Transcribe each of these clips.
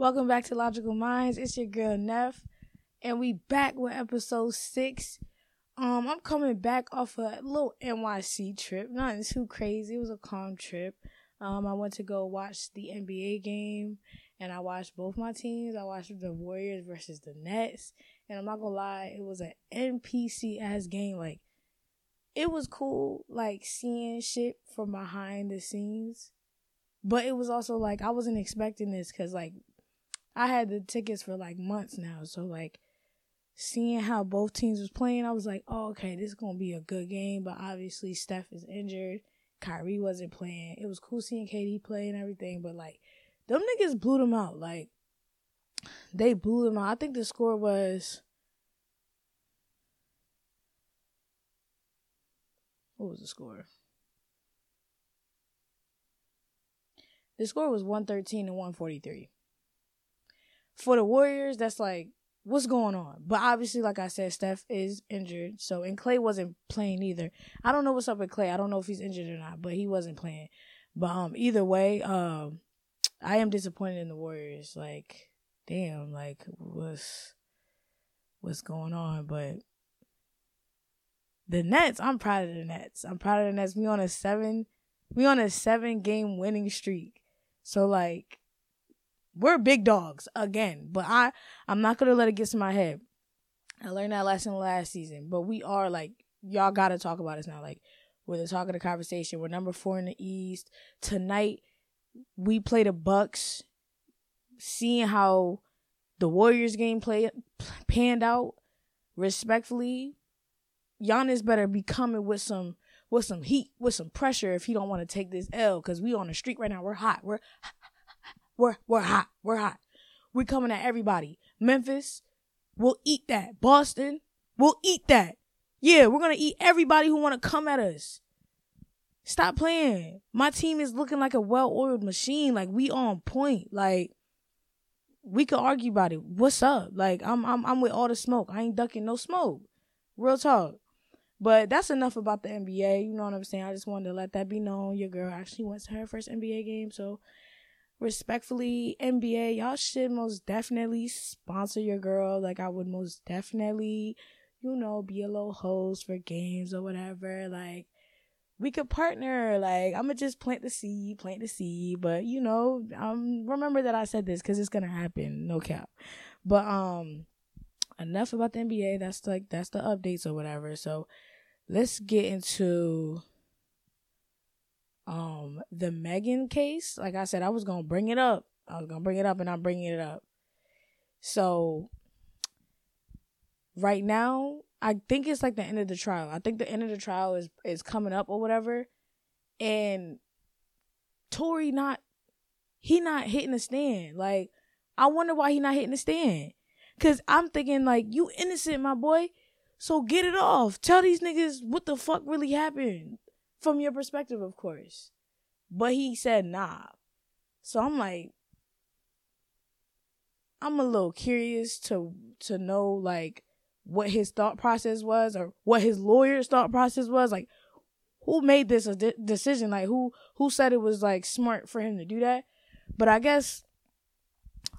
Welcome back to Logical Mindz. It's your girl Neph, and we back with episode six. Um, I'm coming back off a little NYC trip. Nothing too crazy. It was a calm trip. Um, I went to go watch the NBA game, and I watched both my teams. I watched the Warriors versus the Nets, and I'm not gonna lie, it was an NPC ass game. Like, it was cool, like seeing shit from behind the scenes, but it was also like I wasn't expecting this because like I had the tickets for like months now. So like seeing how both teams was playing, I was like, oh, okay, this is gonna be a good game. But obviously Steph is injured. Kyrie wasn't playing. It was cool seeing KD play and everything, but like them niggas blew them out. Like they blew them out. I think the score was what was the score? The score was 113 and 143 for the Warriors, that's like, what's going on? But obviously, like I said, Steph is injured. So, and Clay wasn't playing either. I don't know what's up with Clay. I don't know if he's injured or not, but he wasn't playing. But um, either way, um, I am disappointed in the Warriors. Like, damn, like what's what's going on? But the Nets, I'm proud of the Nets. I'm proud of the Nets. We on a seven, we on a seven game winning streak. So like, we're big dogs again, but I I'm not gonna let it get to my head. I learned that lesson last season, but we are like y'all gotta talk about us now. Like we're the talk of the conversation. We're number four in the East tonight. We play the Bucks. Seeing how the Warriors game play panned out, respectfully, Giannis better be coming with some with some heat, with some pressure if he don't want to take this L. Cause we on the street right now. We're hot. We're we're we're hot. We're hot. We're coming at everybody. Memphis, we'll eat that. Boston, we'll eat that. Yeah, we're gonna eat everybody who wanna come at us. Stop playing. My team is looking like a well-oiled machine. Like we on point. Like we could argue about it. What's up? Like I'm I'm I'm with all the smoke. I ain't ducking no smoke. Real talk. But that's enough about the NBA. You know what I'm saying? I just wanted to let that be known. Your girl actually went to her first NBA game, so respectfully, NBA, y'all should most definitely sponsor your girl. Like I would most definitely, you know, be a little host for games or whatever. Like we could partner. Like I'ma just plant the seed, plant the seed. But you know, um, remember that I said this because it's gonna happen. No cap. But um, enough about the NBA. That's like that's the updates or whatever. So let's get into um the Megan case, like I said, I was gonna bring it up. I was gonna bring it up, and I'm bringing it up. So right now, I think it's like the end of the trial. I think the end of the trial is is coming up or whatever, and Tory not he not hitting the stand. Like I wonder why he not hitting the stand. Cause I'm thinking like you innocent, my boy. So get it off. Tell these niggas what the fuck really happened from your perspective, of course. But he said nah. So I'm like, I'm a little curious to to know like what his thought process was or what his lawyer's thought process was. Like, who made this a de- decision? Like, who who said it was like smart for him to do that? But I guess,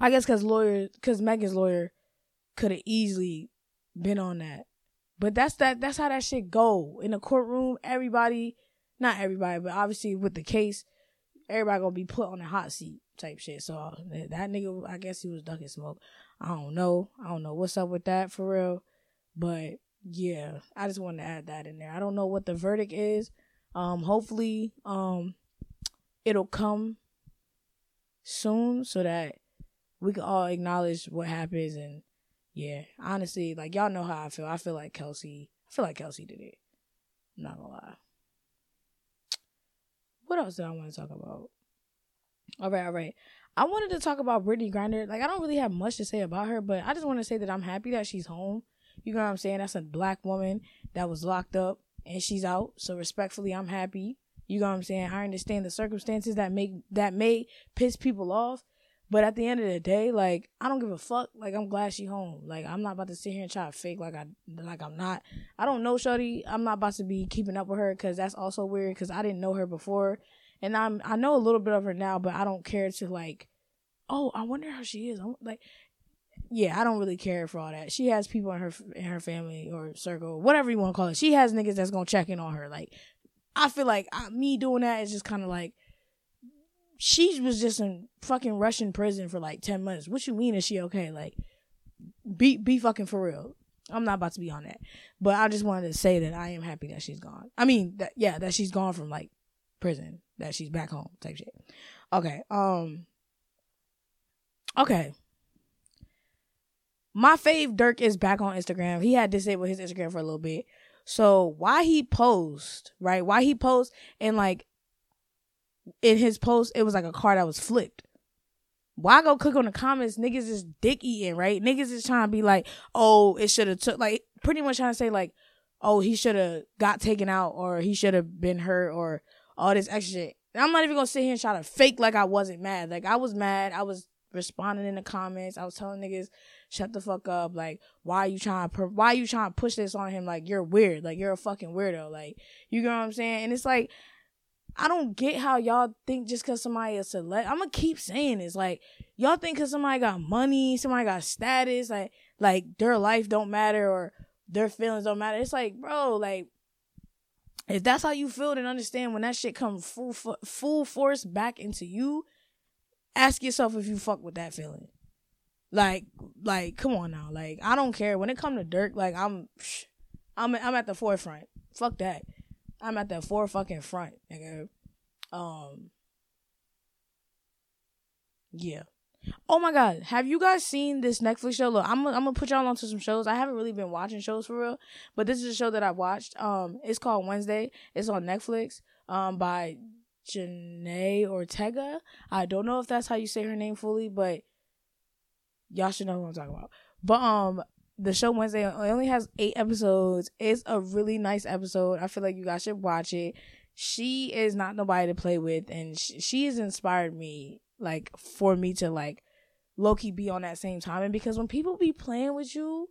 I guess because lawyer, because Megan's lawyer could have easily been on that. But that's that. That's how that shit go in the courtroom. Everybody not everybody, but obviously with the case, everybody gonna be put on the hot seat type shit. So that nigga, I guess he was ducking smoke. I don't know. I don't know what's up with that for real. But yeah, I just wanted to add that in there. I don't know what the verdict is. Um, hopefully, um, it'll come soon so that we can all acknowledge what happens and yeah, honestly, like y'all know how I feel. I feel like Kelsey. I feel like Kelsey did it. I'm not gonna lie what else did I want to talk about? All right, all right. I wanted to talk about Brittney Griner. Like I don't really have much to say about her, but I just want to say that I'm happy that she's home. You know what I'm saying? That's a black woman that was locked up and she's out. So respectfully, I'm happy. You know what I'm saying? I understand the circumstances that make that may piss people off, but at the end of the day, like I don't give a fuck. Like I'm glad she home. Like I'm not about to sit here and try to fake like I like I'm not. I don't know Shorty. I'm not about to be keeping up with her because that's also weird because I didn't know her before, and I'm I know a little bit of her now, but I don't care to like oh, I wonder how she is. I'm like, yeah, I don't really care for all that. She has people in her in her family or circle, whatever you want to call it. She has niggas that's gonna check in on her. Like, I feel like I, me doing that is just kind of like she was just in fucking Russian prison for like ten months. What you mean is she okay? Like, be be fucking for real. I'm not about to be on that, but I just wanted to say that I am happy that she's gone. I mean, that yeah, that she's gone from like prison, that she's back home type shit. Okay, um, okay. My fave Durk is back on Instagram. He had disabled his Instagram for a little bit. So why he post, right? Why he post and like in his post, it was like a car that was flipped. Why go click on the comments? Niggas is dick eating, right? Niggas is trying to be like, oh, it should have took like pretty much trying to say like, oh, he should have got taken out or he should have been hurt or all this extra shit. I'm not even gonna sit here and try to fake like I wasn't mad. Like I was mad. I was responding in the comments. I was telling niggas, shut the fuck up. Like, why are you trying to, why are you trying to push this on him? Like, you're weird. Like, you're a fucking weirdo. Like, you know what I'm saying? And it's like, I don't get how y'all think just cause somebody is select. I'm gonna keep saying this. Like, y'all think cause somebody got money, somebody got status, like, like their life don't matter or their feelings don't matter. It's like, bro, like, if that's how you feel, then understand when that shit comes full full force back into you. Ask yourself if you fuck with that feeling. Like, like, come on now. Like, I don't care when it come to Durk. Like, I'm, I'm, I'm at the forefront. Fuck that. I'm at the four fucking front, nigga. Um. Yeah. Oh my god, have you guys seen this Netflix show? Look, I'm I'm gonna put y'all onto some shows. I haven't really been watching shows for real, but this is a show that I watched. Um, it's called Wednesday. It's on Netflix. Um, by Janae Ortega. I don't know if that's how you say her name fully, but y'all should know who I'm talking about. But um, the show Wednesday only has eight episodes. It's a really nice episode. I feel like you guys should watch it. She is not nobody to play with, and she, she has inspired me, like for me to like Loki be on that same time. And because when people be playing with you,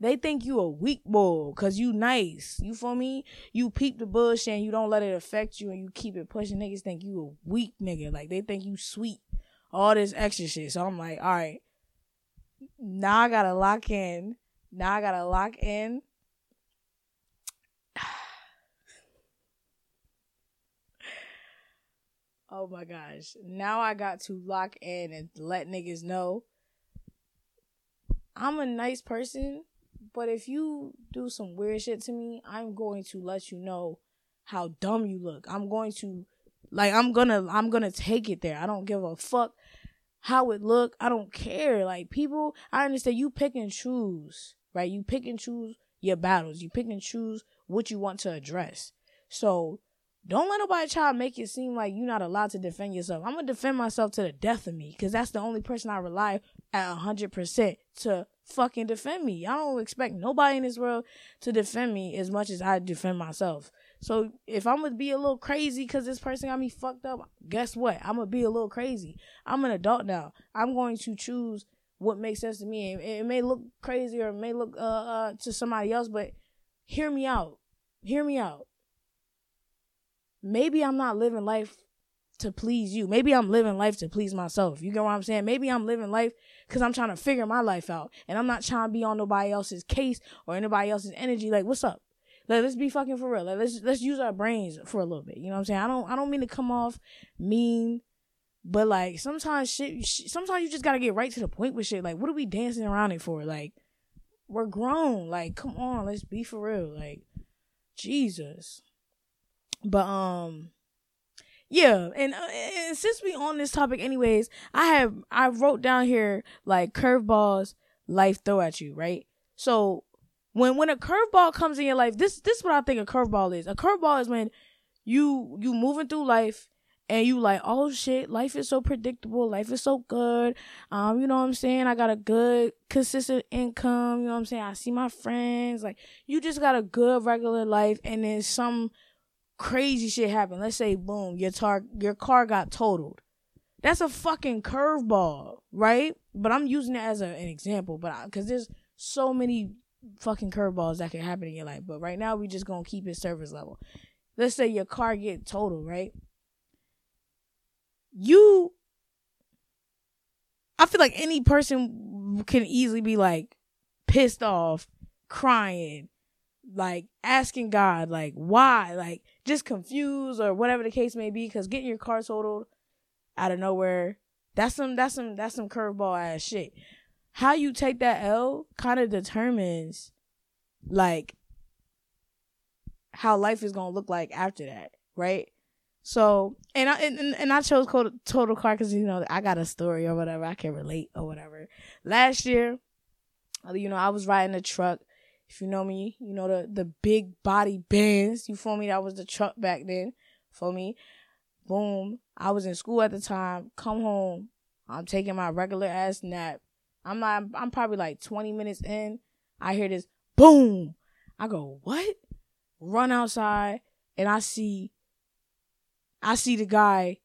they think you a weak boy cause you nice. You feel me? You peep the bush and you don't let it affect you and you keep it pushing. Niggas think you a weak nigga. Like they think you sweet. All this extra shit. So I'm like, all right. Now I gotta lock in now I gotta lock in. oh my gosh. Now I got to lock in and let niggas know I'm a nice person, but if you do some weird shit to me, I'm going to let you know how dumb you look. I'm going to like I'm gonna I'm gonna take it there. I don't give a fuck how it look. I don't care. Like people, I understand you pick and choose right? You pick and choose your battles. You pick and choose what you want to address. So don't let nobody try to make it seem like you're not allowed to defend yourself. I'm gonna defend myself to the death of me because that's the only person I rely at hundred percent to fucking defend me. I don't expect nobody in this world to defend me as much as I defend myself. So if I'm gonna be a little crazy because this person got me fucked up, guess what? I'm gonna be a little crazy. I'm an adult now. I'm going to choose what makes sense to me. It, it may look crazy or it may look uh, uh to somebody else, but hear me out. Hear me out. Maybe I'm not living life to please you. Maybe I'm living life to please myself. You get what I'm saying? Maybe I'm living life because I'm trying to figure my life out. And I'm not trying to be on nobody else's case or anybody else's energy. Like, what's up? Like, let's be fucking for real. Like, let's let's use our brains for a little bit. You know what I'm saying? I don't I don't mean to come off mean but like sometimes shit, sometimes you just gotta get right to the point with shit. Like, what are we dancing around it for? Like, we're grown. Like, come on, let's be for real. Like, Jesus. But um, yeah, and, uh, and since we on this topic, anyways, I have I wrote down here like curveballs life throw at you, right? So when when a curveball comes in your life, this this is what I think a curveball is. A curveball is when you you moving through life and you like, oh shit, life is so predictable, life is so good. Um, you know what I'm saying? I got a good consistent income, you know what I'm saying? I see my friends, like you just got a good regular life and then some crazy shit happened. Let's say boom, your tar your car got totaled. That's a fucking curveball, right? But I'm using it as a, an example, but because there's so many fucking curveballs that can happen in your life. But right now, we just gonna keep it service level. Let's say your car get totaled, right? You I feel like any person can easily be like pissed off, crying, like asking God, like why, like just confused or whatever the case may be. Because getting your car totaled out of nowhere, that's some that's some that's some curveball ass shit. How you take that L kind of determines like how life is gonna look like after that, right? So and I and, and I chose total car because you know I got a story or whatever I can relate or whatever. Last year, you know I was riding a truck. If you know me, you know the the big body Benz. You feel me? That was the truck back then. For me, boom. I was in school at the time. Come home. I'm taking my regular ass nap. I'm not, I'm probably like 20 minutes in. I hear this boom. I go, what? Run outside and I see I see the guy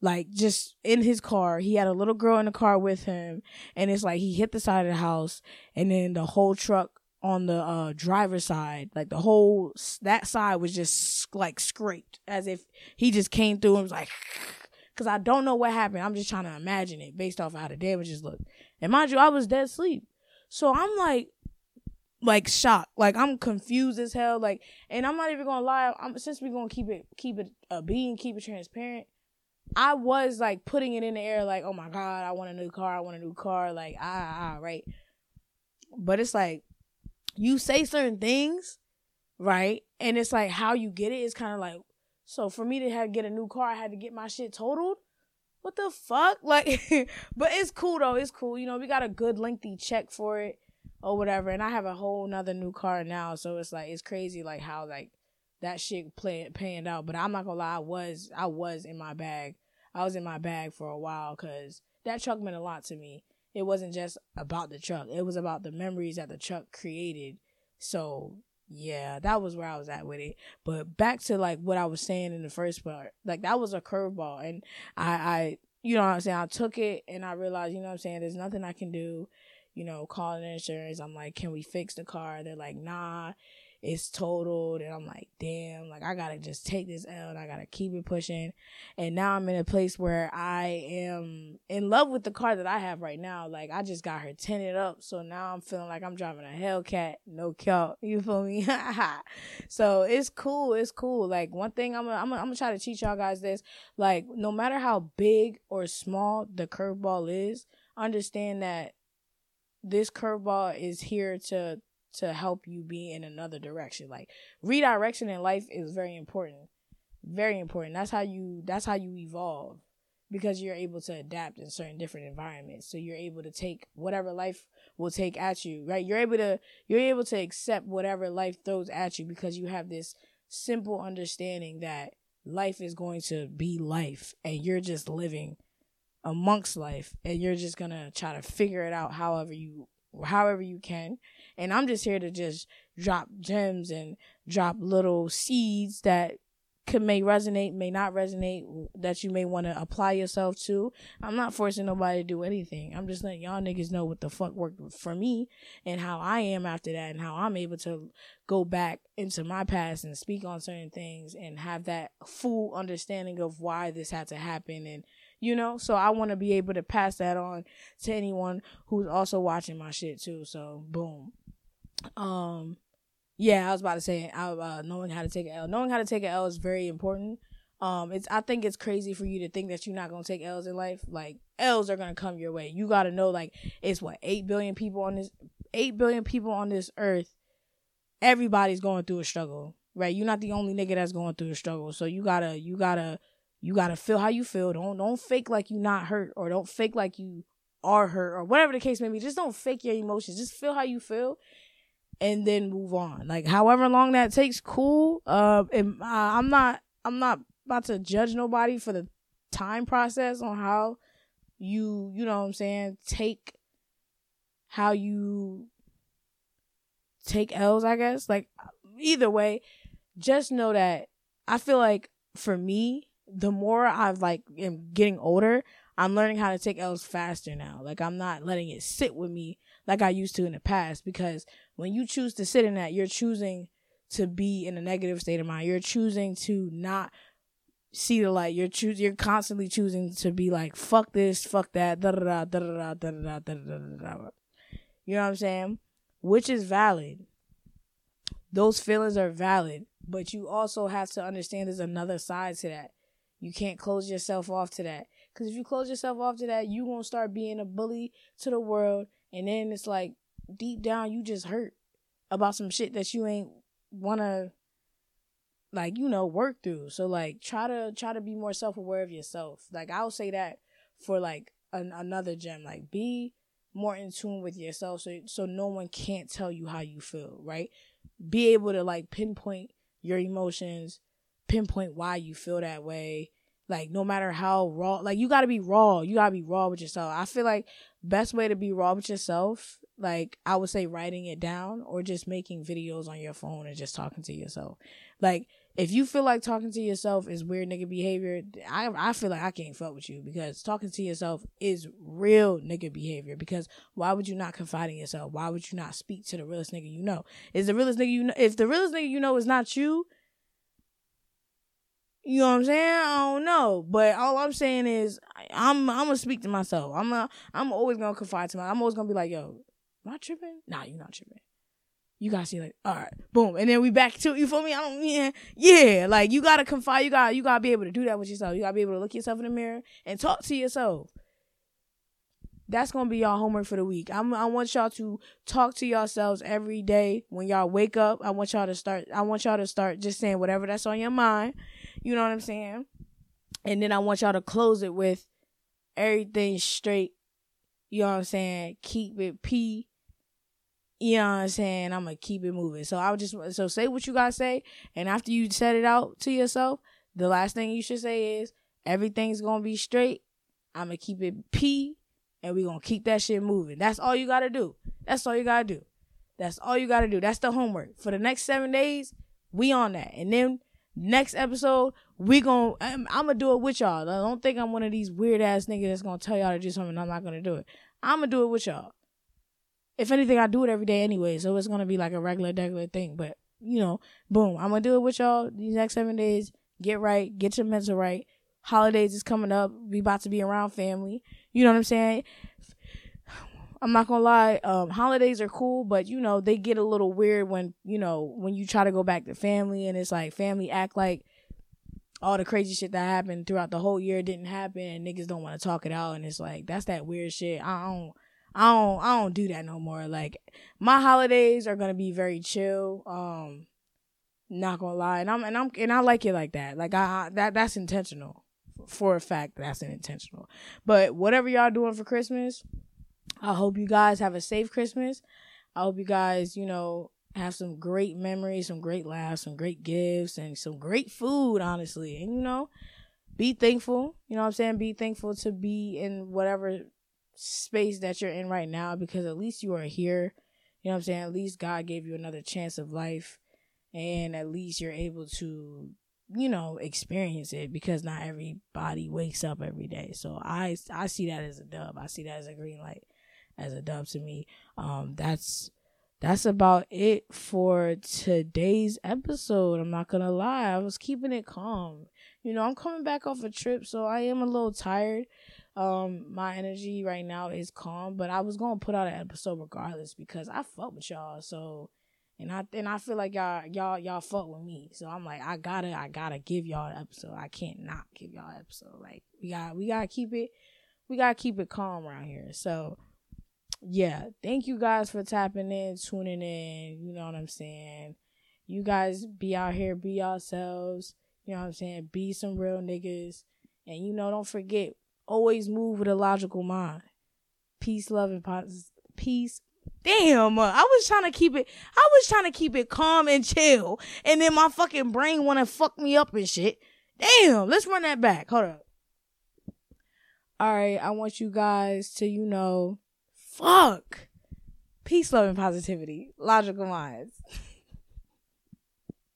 like just in his car. He had a little girl in the car with him, and it's like he hit the side of the house, and then the whole truck on the uh driver's side, like the whole that side was just like scraped, as if he just came through and was like. Cause I don't know what happened. I'm just trying to imagine it based off of how the damages look. And mind you, I was dead asleep. So I'm like, like shocked. Like I'm confused as hell. Like, and I'm not even gonna lie. I'm since we're gonna keep it, keep it a being, keep it transparent. I was like putting it in the air, like, oh my god, I want a new car. I want a new car. Like, ah, ah, right. But it's like you say certain things, right? And it's like how you get it is kind of like. So for me to have get a new car, I had to get my shit totaled. What the fuck? Like, but it's cool though. It's cool. You know, we got a good lengthy check for it or whatever. And I have a whole nother new car now, so it's like it's crazy like how like that shit play panned out. But I'm not gonna lie, I was I was in my bag. I was in my bag for a while because that truck meant a lot to me. It wasn't just about the truck; it was about the memories that the truck created. So yeah, that was where I was at with it. But back to like what I was saying in the first part, like that was a curveball, and I, I, you know what I'm saying. I took it and I realized, you know what I'm saying. There's nothing I can do you know, calling insurance. I'm like, can we fix the car? They're like, nah, it's totaled. And I'm like, damn, like I gotta just take this L and I gotta keep it pushing. And now I'm in a place where I am in love with the car that I have right now. Like I just got her tinted up. So now I'm feeling like I'm driving a Hellcat, no kill. You feel me? so it's cool. It's cool. Like one thing I'm gonna, I'm gonna, I'm gonna try to teach y'all guys this. Like no matter how big or small the curveball is, understand that this curveball is here to to help you be in another direction. Like redirection in life is very important. Very important. That's how you that's how you evolve because you're able to adapt in certain different environments. So you're able to take whatever life will take at you, right? You're able to you're able to accept whatever life throws at you because you have this simple understanding that life is going to be life and you're just living amongst life and you're just gonna try to figure it out however you however you can and i'm just here to just drop gems and drop little seeds that could may resonate may not resonate that you may want to apply yourself to. I'm not forcing nobody to do anything. I'm just letting y'all niggas know what the fuck worked for me and how i am after that and how i'm able to go back into my past and speak on certain things and have that full understanding of why this had to happen and you know so i want to be able to pass that on to anyone who's also watching my shit too. So boom um yeah i was about to say I, uh, knowing how to take an l knowing how to take an l is very important um it's i think it's crazy for you to think that you're not gonna take l's in life like l's are gonna come your way you gotta know like it's what 8 billion people on this 8 billion people on this earth everybody's going through a struggle right you're not the only nigga that's going through a struggle so you gotta you gotta you gotta feel how you feel. Don't don't fake like you not hurt or don't fake like you are hurt or whatever the case may be. Just don't fake your emotions. Just feel how you feel and then move on. Like however long that takes, cool. Uh, and, uh, I'm not I'm not about to judge nobody for the time process on how you you know what I'm saying take how you take L's. I guess like either way, just know that I feel like for me the more I've like am getting older, I'm learning how to take L's faster now. Like I'm not letting it sit with me like I used to in the past because when you choose to sit in that, you're choosing to be in a negative state of mind. You're choosing to not see the light. You're choos- you're constantly choosing to be like, fuck this, fuck that, da da da da da da da da da da da. You know what I'm saying? Which is valid. Those feelings are valid, but you also have to understand there's another side to that. You can't close yourself off to that. Because if you close yourself off to that, you won't start being a bully to the world. And then it's like, deep down, you just hurt about some shit that you ain't want to like you know work through. So like try to try to be more self-aware of yourself. Like i'll say that for like an, another gem. Like be more in tune with yourself so so no one can't tell you how you feel right? Be able to like pinpoint your emotions pinpoint why you feel that way like no matter how raw like you got to be raw you got to be raw with yourself i feel like best way to be raw with yourself like i would say writing it down or just making videos on your phone and just talking to yourself like if you feel like talking to yourself is weird nigga behavior, I I feel like I can't fuck with you because talking to yourself is real nigga behavior. Because why would you not confide in yourself? Why would you not speak to the realest nigga you know? Is the realest nigga you know? If the realest nigga you know is not you, you know what I'm saying? I don't know, but all I'm saying is I'm I'm gonna speak to myself. I'm a, I'm always gonna confide to myself. I'm always gonna be like, yo, am I tripping? Nah, you're not tripping you gotta see like, all right, boom, and then we back to you feel me? I don't yeah, yeah. Like you gotta confide, you gotta you gotta be able to do that with yourself. You gotta be able to look yourself in the mirror and talk to yourself. That's gonna be y'all homework for the week. I'm I want y'all to talk to yourselves every day when y'all wake up. I want y'all to start I want y'all to start just saying whatever that's on your mind. You know what I'm saying? And then I want y'all to close it with everything straight. You know what I'm saying? Keep it P you know what I'm saying? I'm gonna keep it moving. So I would just so say what you gotta say, and after you set it out to yourself, the last thing you should say is everything's gonna be straight. I'm gonna keep it P, and we gonna keep that shit moving. That's all you gotta do. That's all you gotta do. That's all you gotta do. That's the homework for the next seven days. We on that, and then next episode we gonna I'm, I'm, gonna do it with y'all. I don't think I'm one of these weird ass niggas that's gonna tell y'all to do something. I'm not gonna do it. I'm gonna do it with y'all if anything, I do it every day anyway, so it's gonna be like a regular, regular thing. But you know, boom, I'm gonna do it with y'all these next seven days. Get right, get your mental right. Holidays is coming up. We about to be around family. You know what I'm saying? I'm not gonna lie. Um, holidays are cool, but you know they get a little weird when you know when you try to go back to family and it's like family act like all the crazy shit that happened throughout the whole year didn't happen and niggas don't want to talk it out and it's like that's that weird shit. I don't I don't I don't do that no more. Like my holidays are gonna be very chill. Um, not gonna lie, and I'm and I'm and I like it like that. Like I, I that that's intentional for a fact. That's an intentional. But whatever y'all doing for Christmas, I hope you guys have a safe Christmas. I hope you guys, you know, have some great memories, some great laughs, some great gifts, and some great food. Honestly, and you know, be thankful. You know what I'm saying? Be thankful to be in whatever space that you're in right now because at least you are here. You know what I'm saying? At least God gave you another chance of life and at least you're able to you know experience it because not everybody wakes up every day. So I I see that as a dub. I see that as a green light as a dub to me. Um that's that's about it for today's episode. I'm not gonna lie, I was keeping it calm. You know, I'm coming back off a trip, so I am a little tired. Um, my energy right now is calm, but I was gonna put out an episode regardless because I fuck with y'all. So, and I and I feel like y'all y'all y'all fuck with me. So I'm like, I gotta I gotta give y'all an episode. I can't not give y'all an episode. Like we got we gotta keep it we gotta keep it calm around here. So yeah, thank you guys for tapping in, tuning in. You know what I'm saying. You guys be out here, be yourselves. You know what I'm saying. Be some real niggas, and you know, don't forget always move with a logical mind. Peace, love, and positive. Peace. Damn, uh, I was trying to keep it. I was trying to keep it calm and chill, and then my fucking brain want to fuck me up and shit. Damn, let's run that back. Hold up. All right, I want you guys to, you know, fuck. Peace, love, and positivity. Logical Mindz.